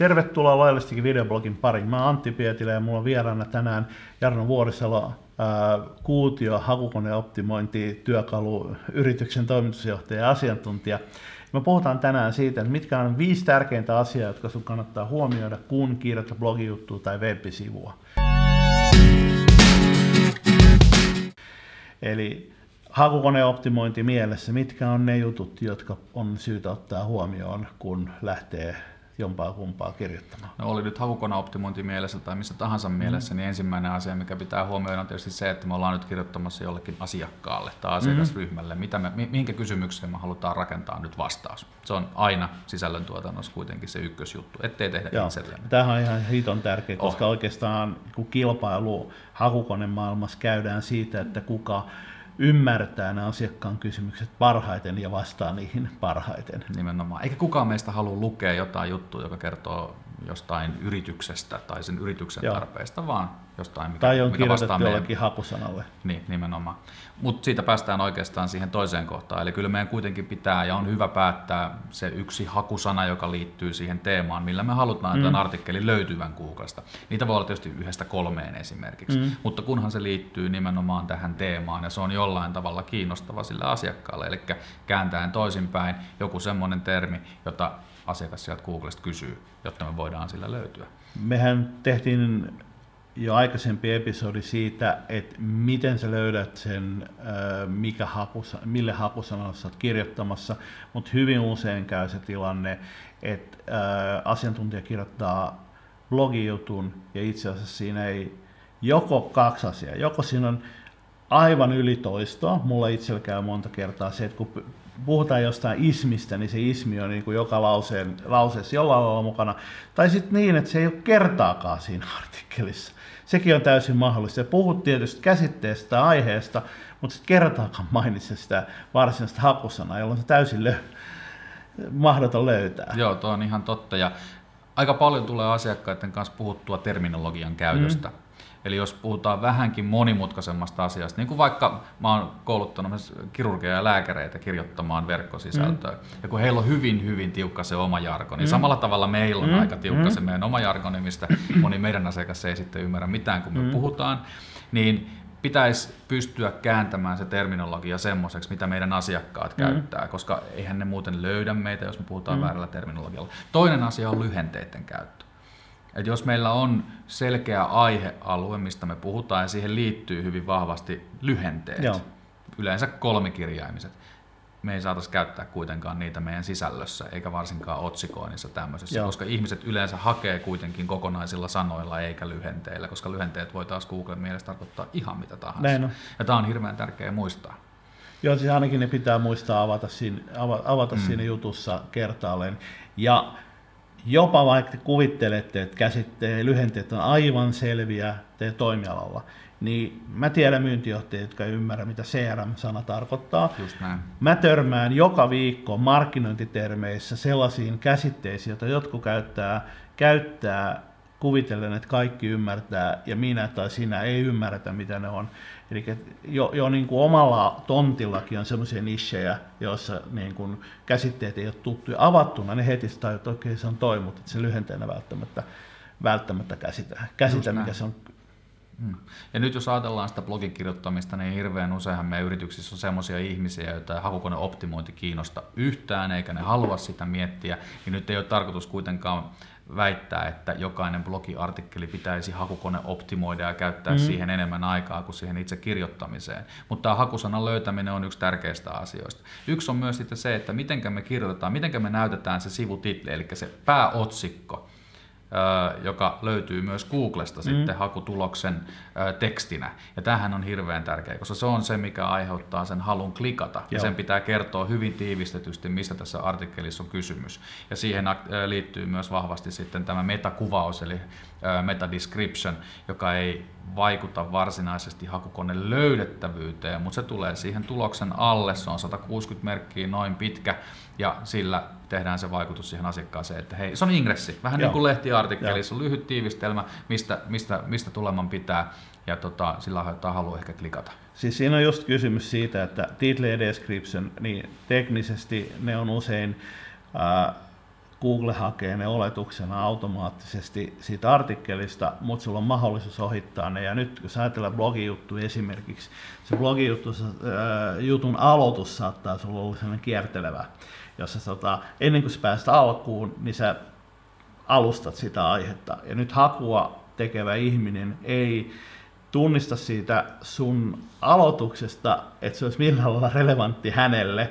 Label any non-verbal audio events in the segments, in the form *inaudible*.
Tervetuloa laillistikin videoblogin pariin. Mä oon Antti Pietilä ja mulla on vieraana tänään Jarno Vuorisalo, Kuutio, hakukoneoptimointi, työkalu, yrityksen toimitusjohtaja ja asiantuntija. Me puhutaan tänään siitä, että mitkä on viisi tärkeintä asiaa, jotka sun kannattaa huomioida, kun kirjoittaa blogijuttua tai web-sivua. Eli hakukoneoptimointi mielessä, mitkä on ne jutut, jotka on syytä ottaa huomioon, kun lähtee jompaa kumpaa kirjoittamaan. No oli nyt hakukoneoptimointi mielessä tai missä tahansa mm. mielessä, niin ensimmäinen asia, mikä pitää huomioida on tietysti se, että me ollaan nyt kirjoittamassa jollekin asiakkaalle tai asiakasryhmälle, mitä me, mihinkä kysymykseen me halutaan rakentaa nyt vastaus. Se on aina sisällöntuotannossa kuitenkin se ykkösjuttu, ettei tehdä Joo. itsellemme. Tämähän on ihan hiton tärkeä, koska oh. oikeastaan kun kilpailu hakukonemaailmassa käydään siitä, että kuka ymmärtää nämä asiakkaan kysymykset parhaiten ja vastaa niihin parhaiten. Nimenomaan. Eikä kukaan meistä halua lukea jotain juttua, joka kertoo jostain yrityksestä tai sen yrityksen Joo. tarpeista, vaan jostain, mikä, tai on mikä vastaa meidän... hakusanalle. Niin, nimenomaan. Mutta siitä päästään oikeastaan siihen toiseen kohtaan. Eli kyllä meidän kuitenkin pitää ja on hyvä päättää se yksi hakusana, joka liittyy siihen teemaan, millä me halutaan mm. tämän artikkelin löytyvän Googlesta. Niitä voi olla tietysti yhdestä kolmeen esimerkiksi, mm. mutta kunhan se liittyy nimenomaan tähän teemaan ja se on jollain tavalla kiinnostava sille asiakkaalle. Eli kääntäen toisinpäin joku semmoinen termi, jota asiakas sieltä Googlesta kysyy, jotta me voidaan sillä löytyä. Mehän tehtiin jo aikaisempi episodi siitä, että miten sä löydät sen, mikä hakusa, mille hakusanalle sä oot kirjoittamassa, mutta hyvin usein käy se tilanne, että asiantuntija kirjoittaa blogijutun ja itse asiassa siinä ei joko kaksi asiaa, joko siinä on aivan ylitoistoa, mulla itsellä käy monta kertaa se, että kun puhutaan jostain ismistä, niin se ismi on niin kuin joka lauseen, lauseessa jollain lailla mukana. Tai sitten niin, että se ei ole kertaakaan siinä artikkelissa. Sekin on täysin mahdollista. Puhut tietysti käsitteestä aiheesta, mutta sitten kertaakaan mainitse sitä varsinaista hakusanaa, jolloin se täysin lö- mahdoton löytää. Joo, tuo on ihan totta. Ja aika paljon tulee asiakkaiden kanssa puhuttua terminologian käytöstä. Mm. Eli jos puhutaan vähänkin monimutkaisemmasta asiasta, niin kuin vaikka mä oon kouluttanut kirurgeja ja lääkäreitä kirjoittamaan verkkosisältöä, mm. ja kun heillä on hyvin, hyvin tiukka se oma jarko, niin mm. samalla tavalla meillä on mm. aika tiukka mm. se meidän oma jargoni, mistä moni meidän asiakas ei sitten ymmärrä mitään, kun me mm. puhutaan, niin pitäisi pystyä kääntämään se terminologia semmoiseksi, mitä meidän asiakkaat mm. käyttää, koska eihän ne muuten löydä meitä, jos me puhutaan mm. väärällä terminologialla. Toinen asia on lyhenteiden käyttö. Et jos meillä on selkeä aihealue, mistä me puhutaan, ja siihen liittyy hyvin vahvasti lyhenteet, Joo. yleensä kolmikirjaimiset, me ei saataisi käyttää kuitenkaan niitä meidän sisällössä, eikä varsinkaan otsikoinnissa tämmöisessä, Joo. koska ihmiset yleensä hakee kuitenkin kokonaisilla sanoilla eikä lyhenteillä, koska lyhenteet voi taas Googlen mielestä tarkoittaa ihan mitä tahansa. Näin on. Ja tämä on hirveän tärkeää muistaa. Joo, siis ainakin ne pitää muistaa avata siinä, avata mm. siinä jutussa kertaalleen. Ja jopa vaikka te kuvittelette, että käsitteen lyhenteet on aivan selviä teidän toimialalla, niin mä tiedän myyntijohtajia, jotka ei ymmärrä, mitä CRM-sana tarkoittaa. Just näin. Mä törmään joka viikko markkinointitermeissä sellaisiin käsitteisiin, joita jotkut käyttää, käyttää kuvitellen, että kaikki ymmärtää ja minä tai sinä ei ymmärretä, mitä ne on. Eli jo, jo niin kuin omalla tontillakin on sellaisia nichejä, joissa niin kuin käsitteet ei ole tuttuja. Avattuna ne heti tajutaan, että okei se on toi, mutta se lyhenteenä välttämättä, välttämättä käsitä, käsitä mikä se on. Ja nyt jos ajatellaan sitä blogin kirjoittamista, niin hirveän useinhan meidän yrityksissä on sellaisia ihmisiä, joita hakukone optimointi kiinnosta yhtään, eikä ne halua sitä miettiä, niin nyt ei ole tarkoitus kuitenkaan väittää, että jokainen blogiartikkeli pitäisi hakukone optimoida ja käyttää mm. siihen enemmän aikaa kuin siihen itse kirjoittamiseen. Mutta tämä hakusanan löytäminen on yksi tärkeistä asioista. Yksi on myös sitten se, että miten me kirjoitetaan, miten me näytetään se sivutitli, eli se pääotsikko joka löytyy myös Googlesta mm. sitten hakutuloksen tekstinä. Ja tämähän on hirveän tärkeä, koska se on se, mikä aiheuttaa sen halun klikata. Joo. Ja sen pitää kertoa hyvin tiivistetysti, mistä tässä artikkelissa on kysymys. Ja siihen liittyy myös vahvasti sitten tämä metakuvaus, eli meta description, joka ei vaikuta varsinaisesti hakukoneen löydettävyyteen, mutta se tulee siihen tuloksen alle, se on 160 merkkiä noin pitkä, ja sillä tehdään se vaikutus siihen asiakkaaseen, että hei, se on ingressi, vähän Joo. niin kuin lehtiartikkeli, se on lyhyt tiivistelmä, mistä, mistä, mistä tuleman pitää, ja tota, sillä aiheuttaa halu ehkä klikata. Siis siinä on just kysymys siitä, että title ja description, niin teknisesti ne on usein äh, Google hakee ne oletuksena automaattisesti siitä artikkelista, mutta sulla on mahdollisuus ohittaa ne. Ja nyt jos ajatellaan blogijuttu esimerkiksi, se blogijuttu, äh, jutun aloitus saattaa sulla olla sellainen kiertelevä, jossa tota, ennen kuin sä pääset alkuun, niin sä alustat sitä aihetta. Ja nyt hakua tekevä ihminen ei tunnista siitä sun aloituksesta, että se olisi millään lailla relevantti hänelle,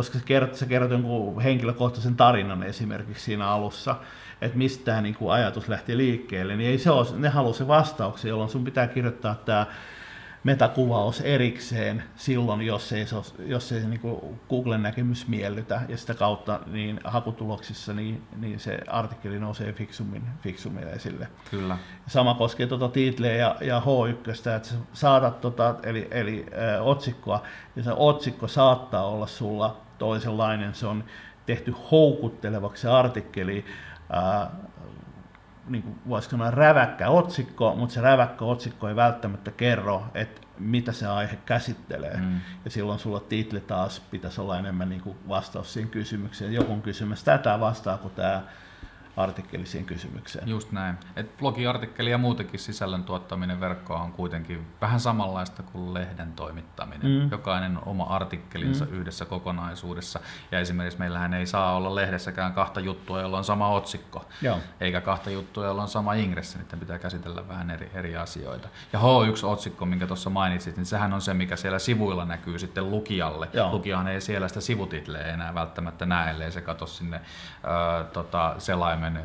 koska se kertoo, se kertoo jonkun henkilökohtaisen tarinan esimerkiksi siinä alussa, että mistä tämä niin ajatus lähti liikkeelle, niin ei se ole, ne haluaa se vastauksen, jolloin sun pitää kirjoittaa tämä metakuvaus erikseen silloin, jos ei, se jos ei niin Googlen näkemys miellytä, ja sitä kautta niin hakutuloksissa niin, niin se artikkeli nousee fiksummin, fiksummin esille. Kyllä. Sama koskee tuota titleä ja, ja H1, että sä saatat tota, eli, eli äh, otsikkoa, ja se otsikko saattaa olla sulla toisenlainen, se on tehty houkuttelevaksi se artikkeli, äh, niin kuin voisiko sanoa räväkkä otsikko, mutta se räväkkä otsikko ei välttämättä kerro, että mitä se aihe käsittelee. Mm. Ja silloin sulla titli taas pitäisi olla enemmän niin kuin vastaus siihen kysymykseen. Joku kysymys, tätä vastaako tämä artikkelisiin kysymykseen. Just näin. Et blogiartikkeli ja muutenkin sisällön tuottaminen verkkoon on kuitenkin vähän samanlaista kuin lehden toimittaminen. Mm. Jokainen on oma artikkelinsa mm. yhdessä kokonaisuudessa. Ja esimerkiksi meillähän ei saa olla lehdessäkään kahta juttua, jolla on sama otsikko. Joo. Eikä kahta juttua, jolla on sama ingressi. Niiden pitää käsitellä vähän eri, eri asioita. Ja H1-otsikko, minkä tuossa mainitsit, niin sehän on se, mikä siellä sivuilla näkyy sitten lukijalle. Joo. Lukijahan ei siellä sitä sivutitleä enää välttämättä näe, ellei se katso sinne äh, tota, selaimen Suomen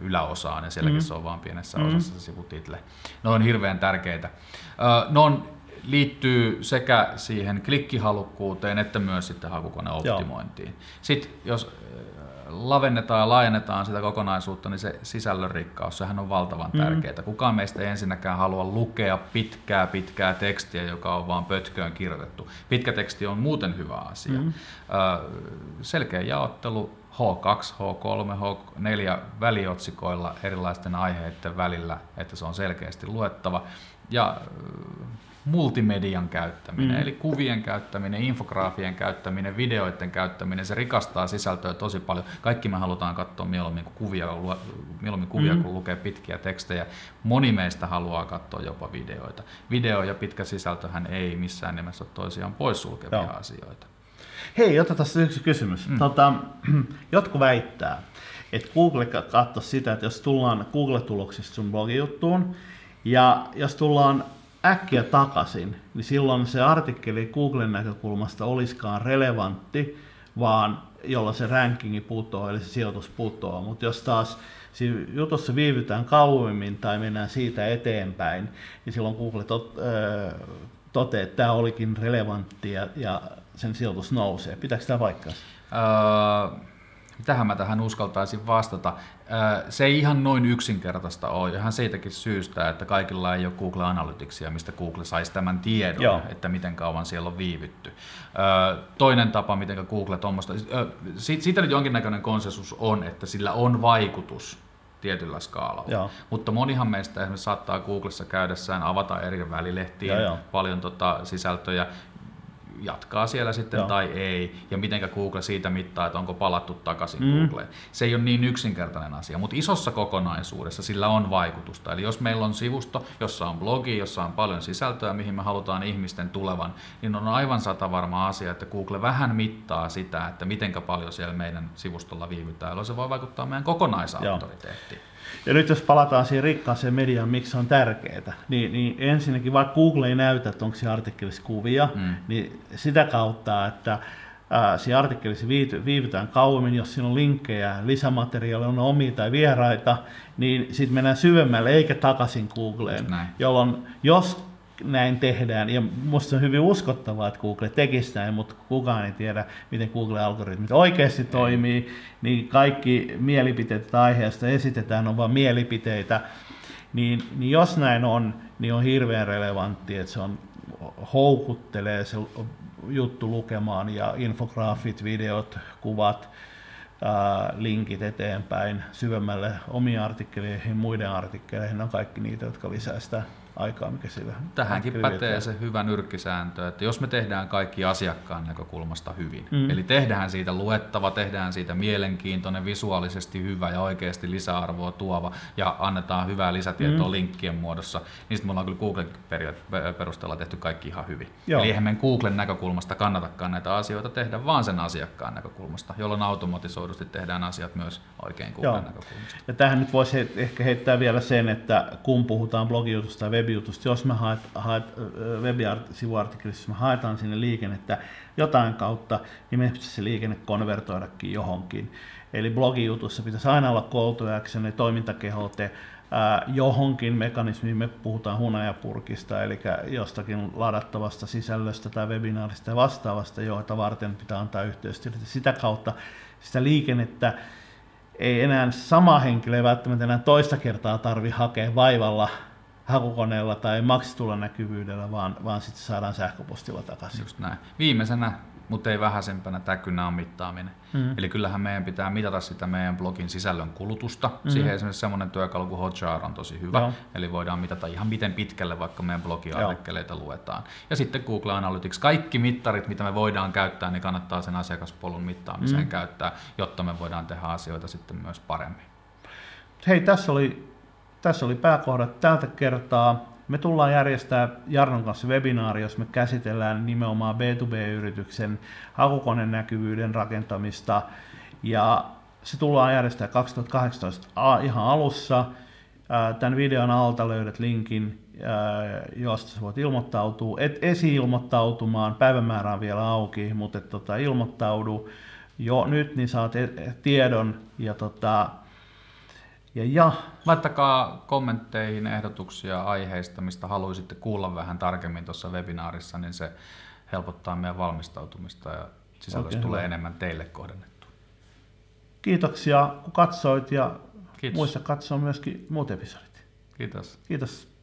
yläosaan ja sielläkin mm. se on vain pienessä mm. osassa se sivutitle. Ne on hirveän tärkeitä. Ne on, liittyy sekä siihen klikkihalukkuuteen että myös sitten hakukoneoptimointiin. Joo. Sitten jos lavennetaan ja laajennetaan sitä kokonaisuutta, niin se sisällön rikkaus, sehän on valtavan mm. tärkeää. Kukaan meistä ei ensinnäkään halua lukea pitkää, pitkää tekstiä, joka on vaan pötköön kirjoitettu. Pitkä teksti on muuten hyvä asia. Mm. Selkeä jaottelu, H2, H3, H4 väliotsikoilla erilaisten aiheiden välillä, että se on selkeästi luettava. Ja multimedian käyttäminen, mm. eli kuvien käyttäminen, infograafien käyttäminen, videoiden käyttäminen, se rikastaa sisältöä tosi paljon. Kaikki me halutaan katsoa mieluummin kuin kuvia, mieluummin kuvia mm. kuin lukea pitkiä tekstejä. Moni meistä haluaa katsoa jopa videoita. Video ja pitkä sisältöhän ei missään nimessä ole toisiaan poissulkevia Joo. asioita. Hei, otetaan tässä yksi kysymys. Mm. Tota, *clears throat* jotkut väittää, että Google katsoo sitä, että jos tullaan Google-tuloksista sun blogijuttuun, ja jos tullaan äkkiä takaisin, niin silloin se artikkeli Googlen näkökulmasta olisikaan relevantti, vaan jolla se rankingi putoaa, eli se sijoitus putoaa. Mutta jos taas jutussa viivytään kauemmin tai mennään siitä eteenpäin, niin silloin Google tot, äh, toteaa, että tämä olikin relevantti ja, ja sen sijoitus nousee. Pitääkö tämä paikkaansa? Öö, mitähän mä tähän uskaltaisin vastata? Se ei ihan noin yksinkertaista ole, ihan siitäkin syystä, että kaikilla ei ole Google Analyticsia, mistä Google saisi tämän tiedon, Joo. että miten kauan siellä on viivytty. Toinen tapa, miten Google tuommoista, siitä nyt jonkinnäköinen konsensus on, että sillä on vaikutus tietyllä skaalalla. Joo. Mutta monihan meistä esimerkiksi saattaa Googlessa käydessään avata eri välilehtiä, joo, joo. paljon tota sisältöjä, jatkaa siellä sitten Joo. tai ei, ja miten Google siitä mittaa, että onko palattu takaisin mm. Googleen. Se ei ole niin yksinkertainen asia, mutta isossa kokonaisuudessa sillä on vaikutusta. Eli jos meillä on sivusto, jossa on blogi, jossa on paljon sisältöä, mihin me halutaan ihmisten tulevan, niin on aivan sata varma asia, että Google vähän mittaa sitä, että miten paljon siellä meidän sivustolla viivytään, jolloin se voi vaikuttaa meidän kokonaisautoriteettiin. Joo. Ja nyt jos palataan siihen rikkaaseen mediaan, miksi se on tärkeää, niin, niin ensinnäkin vaikka Google ei näytä, että onko se artikkelissa kuvia, mm. niin sitä kautta, että ää, siinä artikkelissa viivytään kauemmin, jos siinä on linkkejä, lisämateriaalia, on omia tai vieraita, niin sitten mennään syvemmälle eikä takaisin Googleen, jolloin jos näin tehdään. Ja minusta on hyvin uskottavaa, että Google tekisi näin, mutta kukaan ei tiedä, miten Google-algoritmit oikeasti toimii. Niin kaikki mielipiteet aiheesta esitetään on vain mielipiteitä. Niin, niin jos näin on, niin on hirveän relevantti, että se on houkuttelee se juttu lukemaan ja infograafit, videot, kuvat, linkit eteenpäin syvemmälle omiin artikkeleihin, muiden artikkeleihin, on kaikki niitä, jotka lisää sitä aikaa, mikä sillä Tähänkin pätee vietetään. se hyvä nyrkkisääntö, että jos me tehdään kaikki asiakkaan näkökulmasta hyvin, Mm. eli tehdään siitä luettava, tehdään siitä mielenkiintoinen, visuaalisesti hyvä ja oikeasti lisäarvoa tuova ja annetaan hyvää lisätietoa Mm. linkkien muodossa, niin sitten me ollaan kyllä Googlen perusteella tehty kaikki ihan hyvin. Joo. Eli eihän meidän Googlen näkökulmasta kannatakaan näitä asioita tehdä, vaan sen asiakkaan näkökulmasta, jolloin automatisoidusti tehdään asiat myös oikein Googlen Joo. näkökulmasta. Ja tähän nyt voisi ehkä heittää vielä sen, että kun puhutaan blogijutusta tai webijutusta, jos me haet, haet web-sivuartikkelissa, me haetaan sinne liikennettä jotain kautta, niin pitäisi se liikenne konvertoidakin johonkin. Eli blogijutussa pitäisi aina olla call to action, toimintakehote, johonkin mekanismiin, me puhutaan hunajapurkista, eli jostakin ladattavasta sisällöstä tai webinaarista ja vastaavasta, joita varten pitää antaa yhteystiedot. Sitä kautta sitä liikennettä ei enää sama henkilö ei välttämättä enää toista kertaa tarvi hakea vaivalla hakukoneella tai maksitulla näkyvyydellä, vaan, vaan sitten saadaan sähköpostilla takaisin. Just näin. Viimeisenä, mutta ei vähäisempänä, tämä kynä on mittaaminen. Mm. Eli kyllähän meidän pitää mitata sitä meidän blogin sisällön kulutusta. Mm. Siihen esimerkiksi semmoinen työkalu kuin Hotjar on tosi hyvä. Joo. Eli voidaan mitata ihan miten pitkälle vaikka meidän blogiartikkeleita luetaan. Ja sitten Google Analytics, kaikki mittarit, mitä me voidaan käyttää, niin kannattaa sen asiakaspolun mittaamiseen mm. käyttää, jotta me voidaan tehdä asioita sitten myös paremmin. Hei, tässä oli, tässä oli pääkohdat tältä kertaa. Me tullaan järjestää Jarnon kanssa webinaari, jos me käsitellään nimenomaan B2B-yrityksen hakukoneen näkyvyyden rakentamista. Ja se tullaan järjestää 2018 a- ihan alussa. Tämän videon alta löydät linkin, josta voit ilmoittautua. Et esi-ilmoittautumaan, päivämäärä on vielä auki, mutta tota, ilmoittaudu jo nyt, niin saat e- tiedon. Ja, tota, ja, ja Laittakaa kommentteihin ehdotuksia aiheista, mistä haluaisitte kuulla vähän tarkemmin tuossa webinaarissa, niin se helpottaa meidän valmistautumista ja sisällöstä tulee hyvä. enemmän teille kohdennettu. kiitoksia kun katsoit ja Kiitos. muista katsoa myöskin muut episodit. Kiitos. Kiitos.